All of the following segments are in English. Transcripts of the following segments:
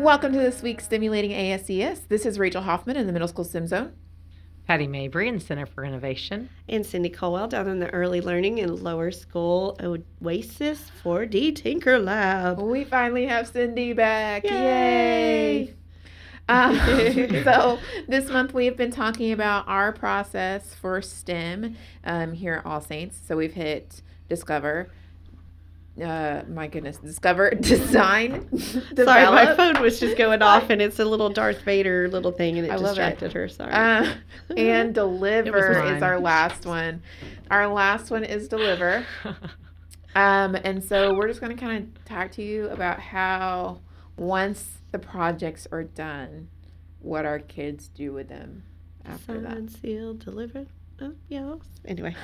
Welcome to this week's Stimulating ASES. This is Rachel Hoffman in the Middle School Sim Zone. Patty Mabry in Center for Innovation. And Cindy Colwell down in the Early Learning and Lower School Oasis 4D Tinker Lab. We finally have Cindy back. Yay! Yay! Um, so this month we have been talking about our process for STEM um, here at All Saints. So we've hit discover. Uh, my goodness, discover, design, Sorry, my phone was just going off and it's a little Darth Vader little thing and it love it. distracted her. Sorry. Uh, and deliver is our last one. Our last one is deliver. Um, and so we're just going to kind of talk to you about how once the projects are done, what our kids do with them after that. Signed, sealed, delivered. Oh, yeah. Anyway.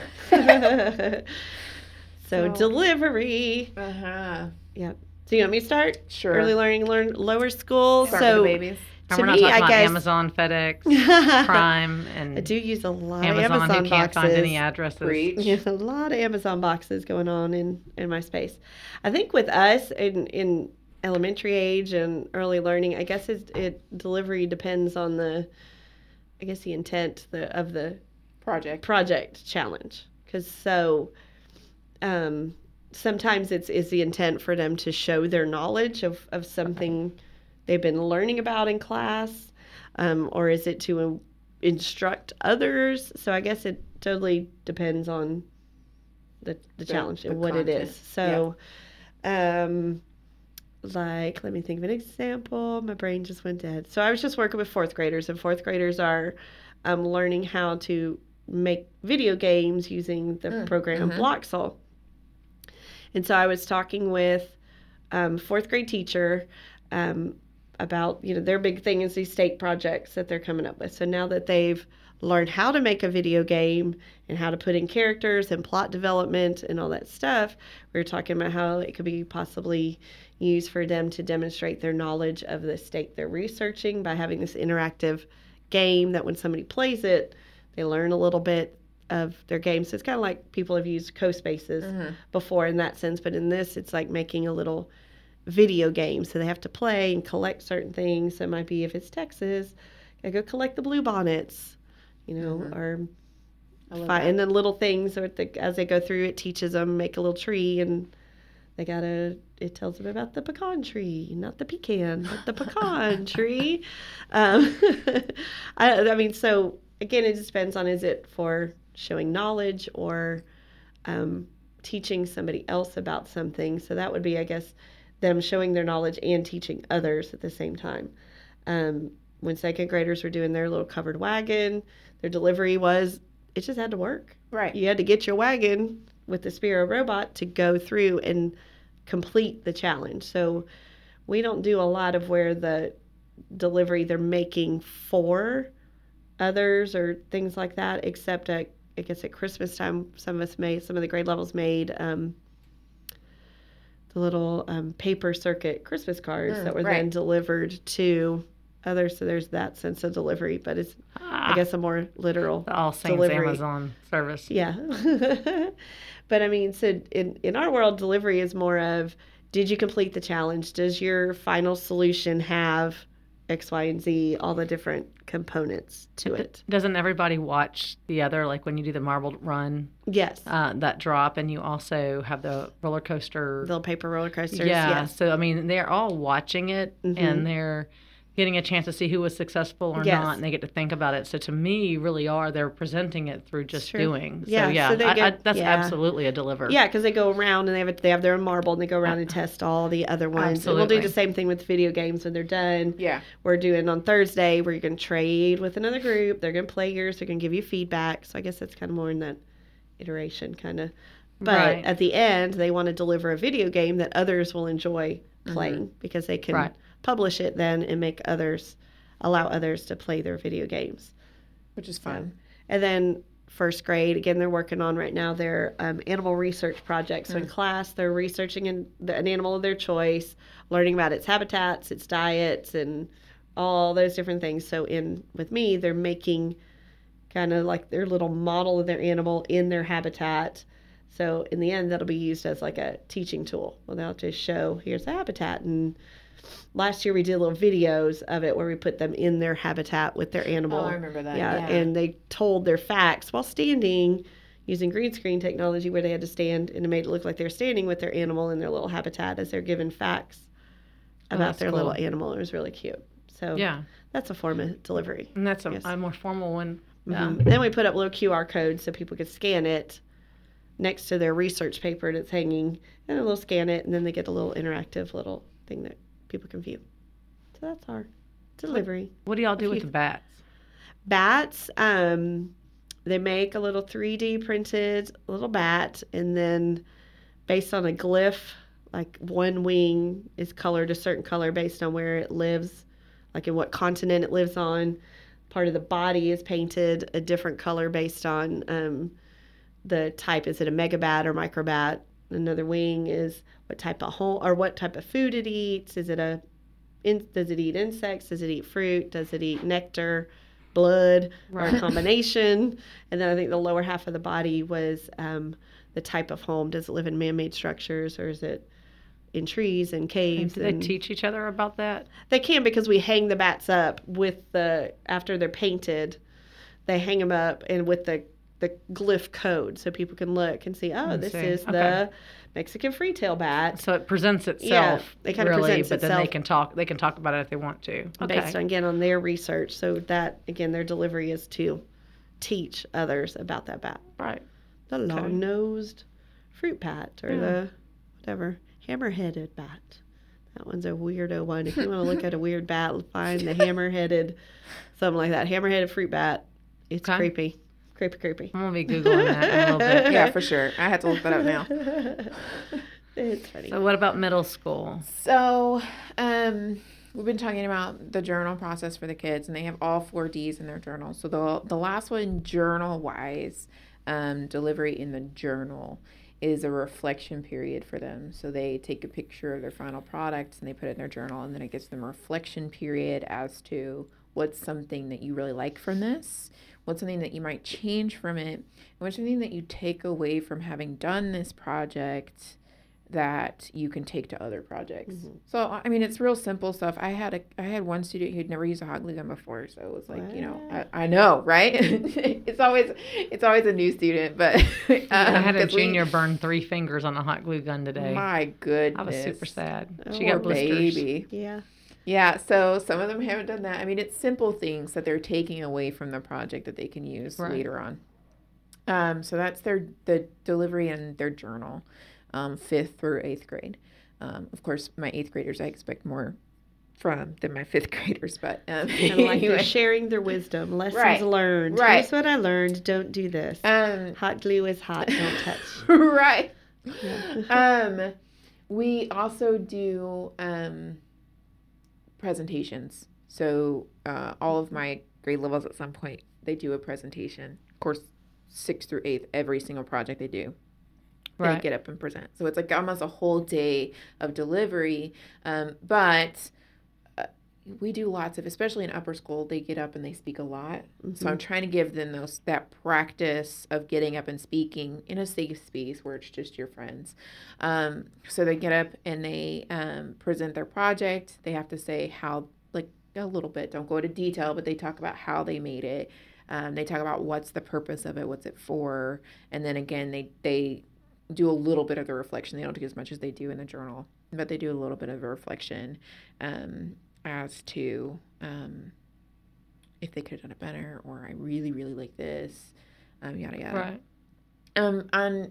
So, So- delivery. Uh huh. Yep. So you want me to start? Sure. Early learning, learn lower school. Start so with the babies. And to we're not me, talking I about guess Amazon, FedEx, Prime, and I do use a lot Amazon, of Amazon who can't boxes. find any addresses. Preach. Yeah, a lot of Amazon boxes going on in in my space. I think with us in in elementary age and early learning, I guess it, it delivery depends on the, I guess the intent the, of the Project. project challenge. Because so, um, sometimes it's is the intent for them to show their knowledge of of something they've been learning about in class, um, or is it to in- instruct others? So I guess it totally depends on the the The- challenge the and what it content. is. So, um. Like, let me think of an example. My brain just went dead. So I was just working with fourth graders, and fourth graders are um, learning how to make video games using the Mm, program mhm. Bloxel. And so I was talking with um, fourth grade teacher um, about you know their big thing is these state projects that they're coming up with. So now that they've learned how to make a video game and how to put in characters and plot development and all that stuff, we were talking about how it could be possibly used for them to demonstrate their knowledge of the state they're researching by having this interactive game that when somebody plays it, they learn a little bit of their game. So it's kind of like people have used CoSpaces Mhm. before in that sense, but in this, it's like making a little video game. So they have to play and collect certain things. So it might be if it's Texas, I go collect the blue bonnets, you know, Mhm. or fi- and then little things or the, as they go through, it teaches them make a little tree and they gotta. It tells them about the pecan tree, not the pecan, but the pecan tree. Um, I, I mean, so again, it just depends on is it for showing knowledge or um, teaching somebody else about something. So that would be, I guess, them showing their knowledge and teaching others at the same time. Um, when second graders were doing their little covered wagon, their delivery was it just had to work. right. You had to get your wagon with the Sphero robot to go through and complete the challenge. So we don't do a lot of where the delivery they're making for others or things like that, except at I guess at Christmas time, some of us made some of the grade levels made um, the little um, paper circuit Christmas cards Mm, that were right. then delivered to others. So there's that sense of delivery, but it's Ah, I guess a more literal the All Saints delivery. Amazon service. yeah. but I mean, so in, in our world, delivery is more of did you complete the challenge? Does your final solution have X, Y, and Z, all the different components to it? Doesn't everybody watch the other, like when you do the marble run, Yes. uh, that drop, and you also have the roller coaster? the paper roller coasters. yeah. Yes. So I mean, they're all watching it, Mhm. and they're getting a chance to see who was successful or Yes. not, and they get to think about it. So to me, you really are they're presenting it through just True. doing. So Yeah, yeah, so they I, I, that's yeah. absolutely a deliver. Yeah, because they go around and they have a, they have their own marble and they go around and test all the other ones. And we'll do the same thing with video games when they're done. Yeah. We're doing on Thursday where you're going to trade with another group. They're going to play yours. They're going to give you feedback. So I guess that's kind of more in that iteration kind of. But Right. at the end, they want to deliver a video game that others will enjoy playing because they can Right. publish it then and make others allow others to play their video games. Which is fun. And then first grade, again, they're working on right now their um, animal research project. So in class, they're researching an animal of their choice, learning about its habitats, its diets, and all those different things. So in with me, they're making kind of like their little model of their animal in their habitat. So in the end, that'll be used as like a teaching tool. Well, they'll just show here's the habitat and last year we did little videos of it where we put them in their habitat with their animal. Oh, I remember that. yeah, Yeah. and they told their facts while standing using green screen technology where they had to stand and it made it look like they were standing with their animal in their little habitat as they're given facts Oh, about that's their cool. little animal. It was really cute. So Yeah, that's a form of delivery. and that's a, a more formal one. Yeah. Mhm. Then we put up little QR codes so people could scan it next to their research paper that's hanging, and they'll scan it, and then they get a little interactive little thing that people can view. So that's our delivery. What do y'all do with the bats? Bats, um, they make a little 3D printed little bat, and then based on a glyph, like one wing is colored a certain color based on where it lives, like in what continent it lives on. Part of the body is painted a different color based on um, the type. Is it a megabat or microbat? Another wing is what type of home or what type of food it eats. Is it a in, does it eat insects? Does it eat fruit? Does it eat nectar, blood, or a combination? and then I think the lower half of the body was um, the type of home. Does it live in man-made structures or is it in trees and And caves? do they and- teach each other about that? they can because we hang the bats up with the after they're painted. They hang them up and with the the glyph code so people can look and see. Oh, this see. is Okay. the Mexican freetail bat. So it presents itself. Yeah, it kinda really, presents but then they can talk. They can talk about it if they want to. Okay. based on again on their research. So that again, their delivery is to teach others about that bat, right. the long-nosed fruit bat or Yeah. the hmm. whatever hammer-headed bat. That one's a weirdo one. If you want to look at a weird bat, find the hammer-headed, something like that. Hammer-headed fruit bat. It's Okay. creepy, creepy, creepy. I'm gonna be googling that a little bit. yeah, for sure. I had to look that up now. it's funny. So what about middle school? So, um, we've been talking about the journal process for the kids, and they have all four D's in their journal. So the the last one, journal wise, um, delivery in the journal is a reflection period for them. So they take a picture of their final product and they put it in their journal, and then it gives them a reflection period as to what's something that you really like from this, what's something that you might change from it, and what's something that you take away from having done this project that you can take to other projects. So I mean, it's real simple stuff. I had a I had one student who'd never used a hot glue gun before, so it was like you know I, I know right. it's always it's always a new student, but um, I had a 'cause we- junior burn three fingers on a hot glue gun today. my goodness, I was super sad. she Oh, got blisters. baby. yeah. Yeah, so some of them haven't done that. I mean, it's simple things that they're taking away from the project that they can use Right. later on. Um, so that's their the delivery and their journal, um, fifth through eighth grade. Um, of course, my eighth graders I expect more from than my fifth graders, but um, like they're sharing their wisdom, lessons Right. learned. Right. Here's what I learned. Don't do this. um, Hot glue is hot. Don't touch. right. Yeah. um, we also do um, presentations. So uh, all of my grade levels at some point they do a presentation. Of course, sixth through eighth, every single project they do. They get up and present. So it's like almost a whole day of delivery. Um, but we do lots of, especially in upper school, they get up and they speak a lot. So I'm trying to give them those that practice of getting up and speaking in a safe space where it's just your friends. Um, so they get up and they um, present their project. They have to say how, like a little bit. Don't go into detail, but they talk about how they made it. Um, they talk about what's the purpose of it, what's it for, and then again they they do a little bit of the reflection. They don't do as much as they do in the journal, but they do a little bit of a reflection um, as to um, if they could have done it better, or I really really like this, um, yada yada. Right. Um, on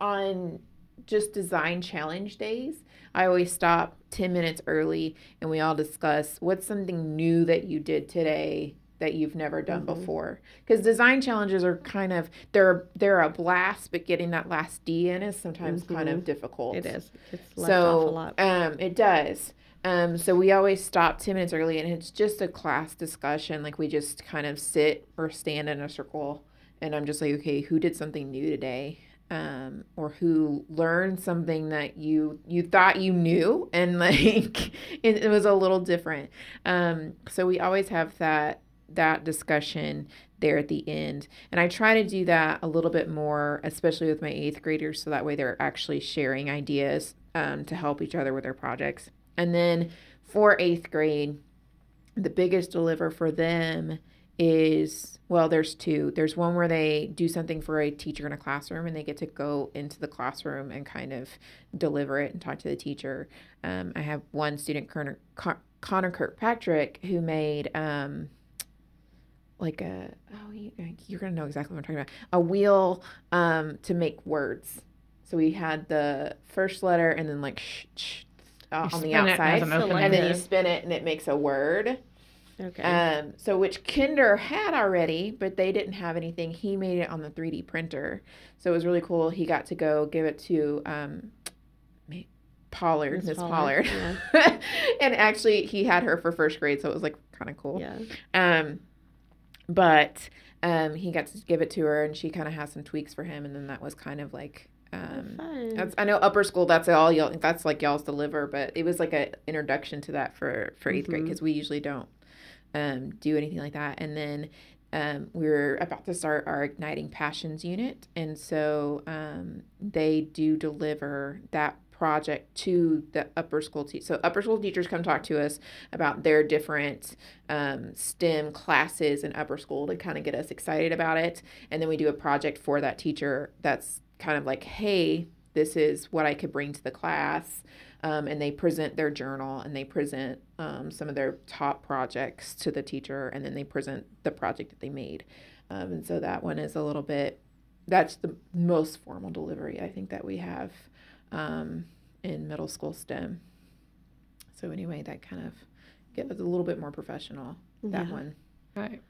on just design challenge days, I always stop ten minutes early, and we all discuss what's something new that you did today that you've never done Mhm. before. Because design challenges are kind of they're they're a blast, but getting that last D in is sometimes kind of difficult. It is. It's left So off a lot. um, it does. Um, so we always stop 10 minutes early and it's just a class discussion. Like we just kind of sit or stand in a circle and I'm just like, okay, who did something new today? Um, or who learned something that you you thought you knew and like it, it was a little different. Um, so we always have that that discussion there at the end. And I try to do that a little bit more, especially with my eighth graders, so that way they're actually sharing ideas um, to help each other with their projects. And then for eighth grade, the biggest deliver for them is well, there's two. There's one where they do something for a teacher in a classroom and they get to go into the classroom and kind of deliver it and talk to the teacher. Um, I have one student, Connor, Connor Kirkpatrick, who made um, like a oh you're gonna know exactly what I'm talking about a wheel um, to make words. So we had the first letter and then like sh, sh, uh, on the outside, an and then you spin it and it makes a word. Okay. Um, so which Kinder had already, but they didn't have anything. He made it on the 3D printer, so it was really cool. He got to go give it to um, Pollard, Miss Pollard, Pollard. Yeah. and actually he had her for first grade, so it was like kind of cool. Yeah. Um, but um, he got to give it to her, and she kind of has some tweaks for him, and then that was kind of like um, that's, I know upper school. That's all y'all. That's like y'all's deliver, but it was like an introduction to that for for 8th mm-hmm. grade because we usually don't um, do anything like that. And then um, we are about to start our igniting passions unit, and so um, they do deliver that project to the upper school teachers. So upper school teachers come talk to us about their different um, STEM classes in upper school to kind of get us excited about it. And then we do a project for that teacher that's kind of like, hey, this is what I could bring to the class. Um, and they present their journal and they present um, some of their top projects to the teacher and then they present the project that they made. Um, and so that one is a little bit, that's the most formal delivery I think that we have um, in middle school STEM. So anyway, that kind of gets a little bit more professional. That yeah. one, right?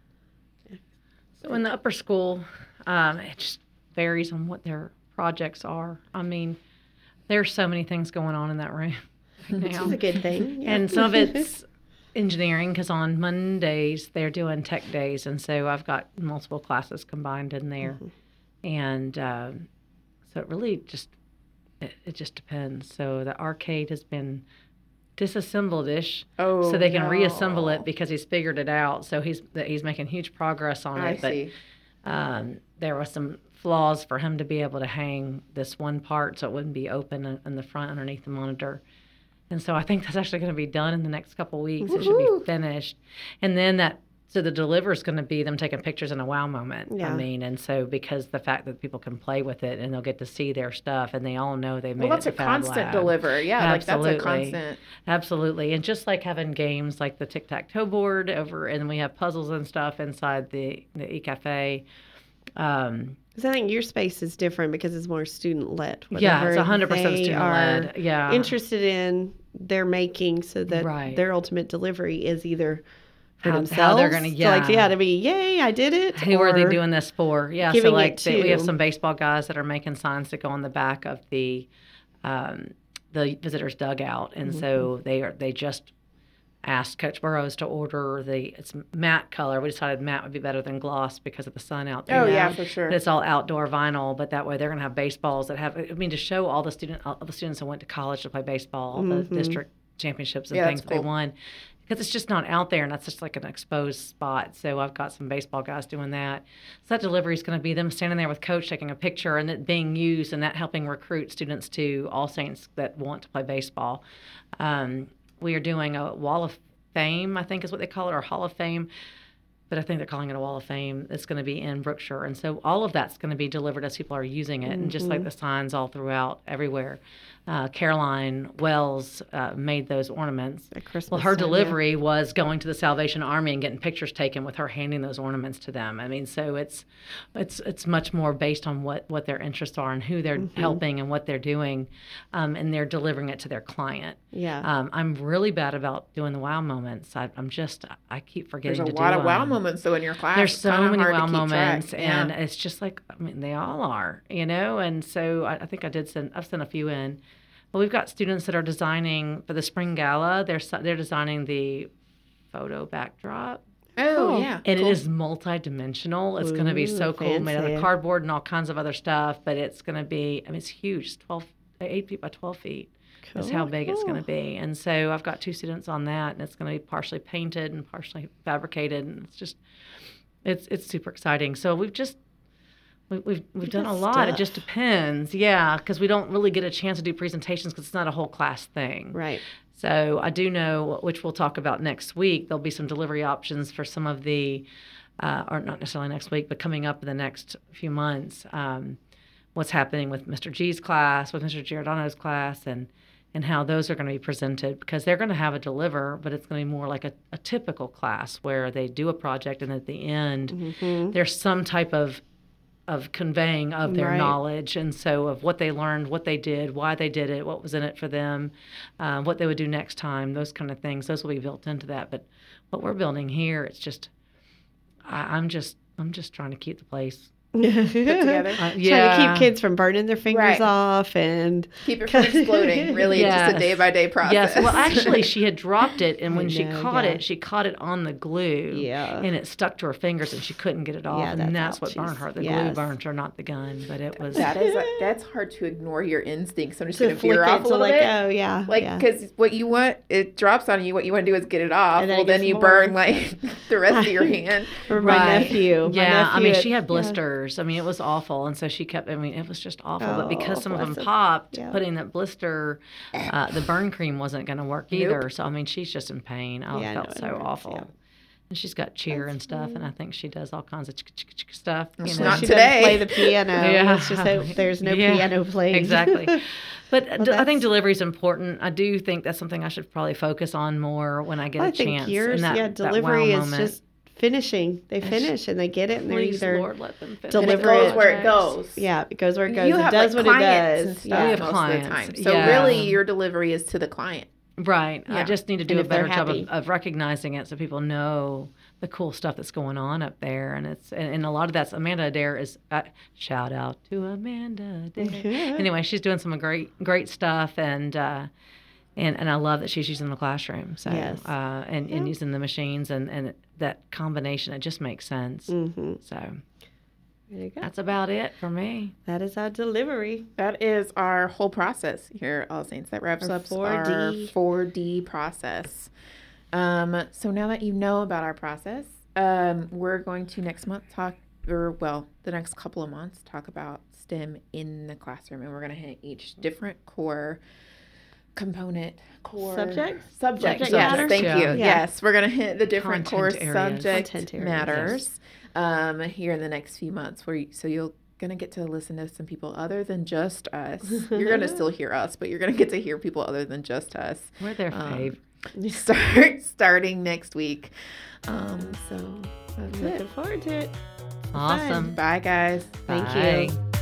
So in the upper school, um, it just varies on what their projects are. I mean, there's so many things going on in that room. Right Which is a good thing. Yeah. And some of it's engineering because on Mondays they're doing tech days, and so I've got multiple classes combined in there, mm-hmm. and um, so it really just it, it just depends. So the arcade has been disassembled ish oh, so they can no. reassemble it because he's figured it out so he's he's making huge progress on I it but see. Um, there was some flaws for him to be able to hang this one part so it wouldn't be open in, the front underneath the monitor. And so i think that's actually going to be done in the next couple weeks. Woo-hoo. it should be finished. And then that so the deliver is going to be them taking pictures in a wow moment. Yeah. I mean, and so because the fact that people can play with it and they'll get to see their stuff and they all know they made it. well, that's it. a constant lab. deliver. Yeah, Absolutely. like that's a constant. Absolutely, and just like having games like the tic tac toe board over, and we have puzzles and stuff inside the the e cafe. Um, because I think your space is different because it's more student led. Yeah, it's hundred percent student led. Yeah, interested in their making so that right. their ultimate delivery is either for how, themselves. They're gonna, yeah, so like yeah, to be yay, I did it. Who are they doing this for? Yeah, so like they, we have some baseball guys that are making signs that go on the back of the um, the visitors dugout, and mm-hmm. so they are they just asked Coach Burrows to order the it's matte color. We decided matte would be better than gloss because of the sun out there. Oh now. yeah, for sure. But it's all outdoor vinyl, but that way they're going to have baseballs that have. I mean, to show all the student all the students that went to college to play baseball, mm-hmm. the district championships and yeah, things cool. they won because it's just not out there and that's just like an exposed spot. So I've got some baseball guys doing that. So that delivery is going to be them standing there with coach taking a picture and it being used and that helping recruit students to All Saints that want to play baseball. Um, we are doing a wall of fame, I think is what they call it, or Hall of Fame but I think they're calling it a wall of fame. It's going to be in Brookshire. And so all of that's going to be delivered as people are using it, mm-hmm. and just like mm-hmm. the signs all throughout everywhere uh, Caroline Wells uh, made those ornaments. well, her delivery yeah. was going to the Salvation Army and getting pictures taken with her handing those ornaments to them. I mean, so it's it's it's much more based on what what their interests are and who they're mm-hmm. helping and what they're doing, um, and they're delivering it to their client. Yeah, um, I'm really bad about doing the wow moments. I, am just I keep forgetting. There's a lot of them. wow moments though in your class. There's so many wow moments, track. and yeah. it's just like I mean they all are, you know. And so I, I think I did send I've sent a few in. Well, we've got students that are designing for the spring gala. They're they're designing the photo backdrop. Oh cool. yeah, and cool. it is multi-dimensional. It's going to be so cool, fancy. made out of cardboard and all kinds of other stuff. But it's going to be, I mean, it's huge. It's 12, eight feet by twelve feet. Cool. That's how big cool. it's going to be. And so I've got two students on that, and it's going to be partially painted and partially fabricated, and it's just, it's it's super exciting. So we've just we, we've, we've done a lot. Stuff. It just depends, yeah, because we don't really get a chance to do presentations because it's not a whole class thing. Right. So I do know, which we'll talk about next week, there'll be some delivery options for some of the, uh, or not necessarily next week, but coming up in the next few months. Um, what's happening with Mr. G's class, with Mr. Giordano's class, and and how those are going to be presented because they're going to have a deliver, but it's going to be more like a, a typical class where they do a project and at the end Mm-hmm. there's some type of of conveying of their Right. knowledge and so of what they learned what they did why they did it what was in it for them uh, what they would do next time those kind of things those will be built into that but what we're building here it's just I, i'm just i'm just trying to keep the place together. uh, Trying to keep kids from burning their fingers Right. off and Keep it from exploding. Really, it's just a day by day process. Yes. Well, actually, she had dropped it, and I when she caught yeah. it, she caught it on the glue. Yeah. And it stuck to her fingers, and she couldn't get it off. Yeah, and that's that's what ouchies. burned her. The glue burned her, not the gun. But it was. that is that's hard to ignore your instincts. I'm just to gonna flick veer it off a to little let bit. go. Yeah. Like, yeah. because what you want, it drops on you. What you want to do is get it off. And then well, then you more. burn like the rest of your hand. Or my Right. nephew. my Yeah, I mean, she had yeah. Blisters. I mean, it was awful, and so she kept. I mean, it was just awful. but Oh, because some of them popped, Yeah. putting that blister, uh, the burn cream wasn't going to work Nope. either. So I mean, she's just in pain. I Yeah, felt it so awful. yeah. And she's got cheer and stuff, and I think she does all kinds of chick, chick, chick stuff. You It's know. not she today. play the piano. Yeah. Let's just hope there's no Yeah, piano playing. Exactly. But uh, Well, d- I think delivery is important. I do think that's something I should probably focus on more when I get I a think chance. yours, that, yeah, delivery wow is moment. just finishing. They finish and they get it, and they're Please, either Lord, let them finish And it Deliver goes it. where it goes. yeah, it goes where it goes. You it have does like what it does. and stuff Yeah. We have most clients, of the time. So yeah. really, your delivery is to the client. Right. I just need to And do a better job of, of recognizing it so people know the cool stuff that's going on up there. And it's and, and a lot of that's Amanda Adair is uh, shout out to Amanda Adair. anyway, she's doing some great great stuff and uh, and and I love that she's using the classroom. So Yes. uh, and, and using the machines and and that combination it just makes sense. Mm-hmm. So There you go. that's about it for me. That is our delivery. That is our whole process here at All Saints. That wraps Our up 4D. our 4D process. Um, so now that you know about our process, um, we're going to next month talk, or well, the next couple of months, talk about STEM in the classroom. And we're going to hit each different core component, core Subjects? Subject, Subject yes, matters? thank Yeah. you. Yeah. Yes, we're going to hit the different core areas. subject Content areas, matters um, here in the next few months. Where you, so you'll gonna get to listen to some people other than just us. You're gonna still hear us, but you're gonna get to hear people other than just us. We're their Um, fave. Start starting next week. Um, so that's Looking it. forward to it. Awesome. Bye, guys. Thank you.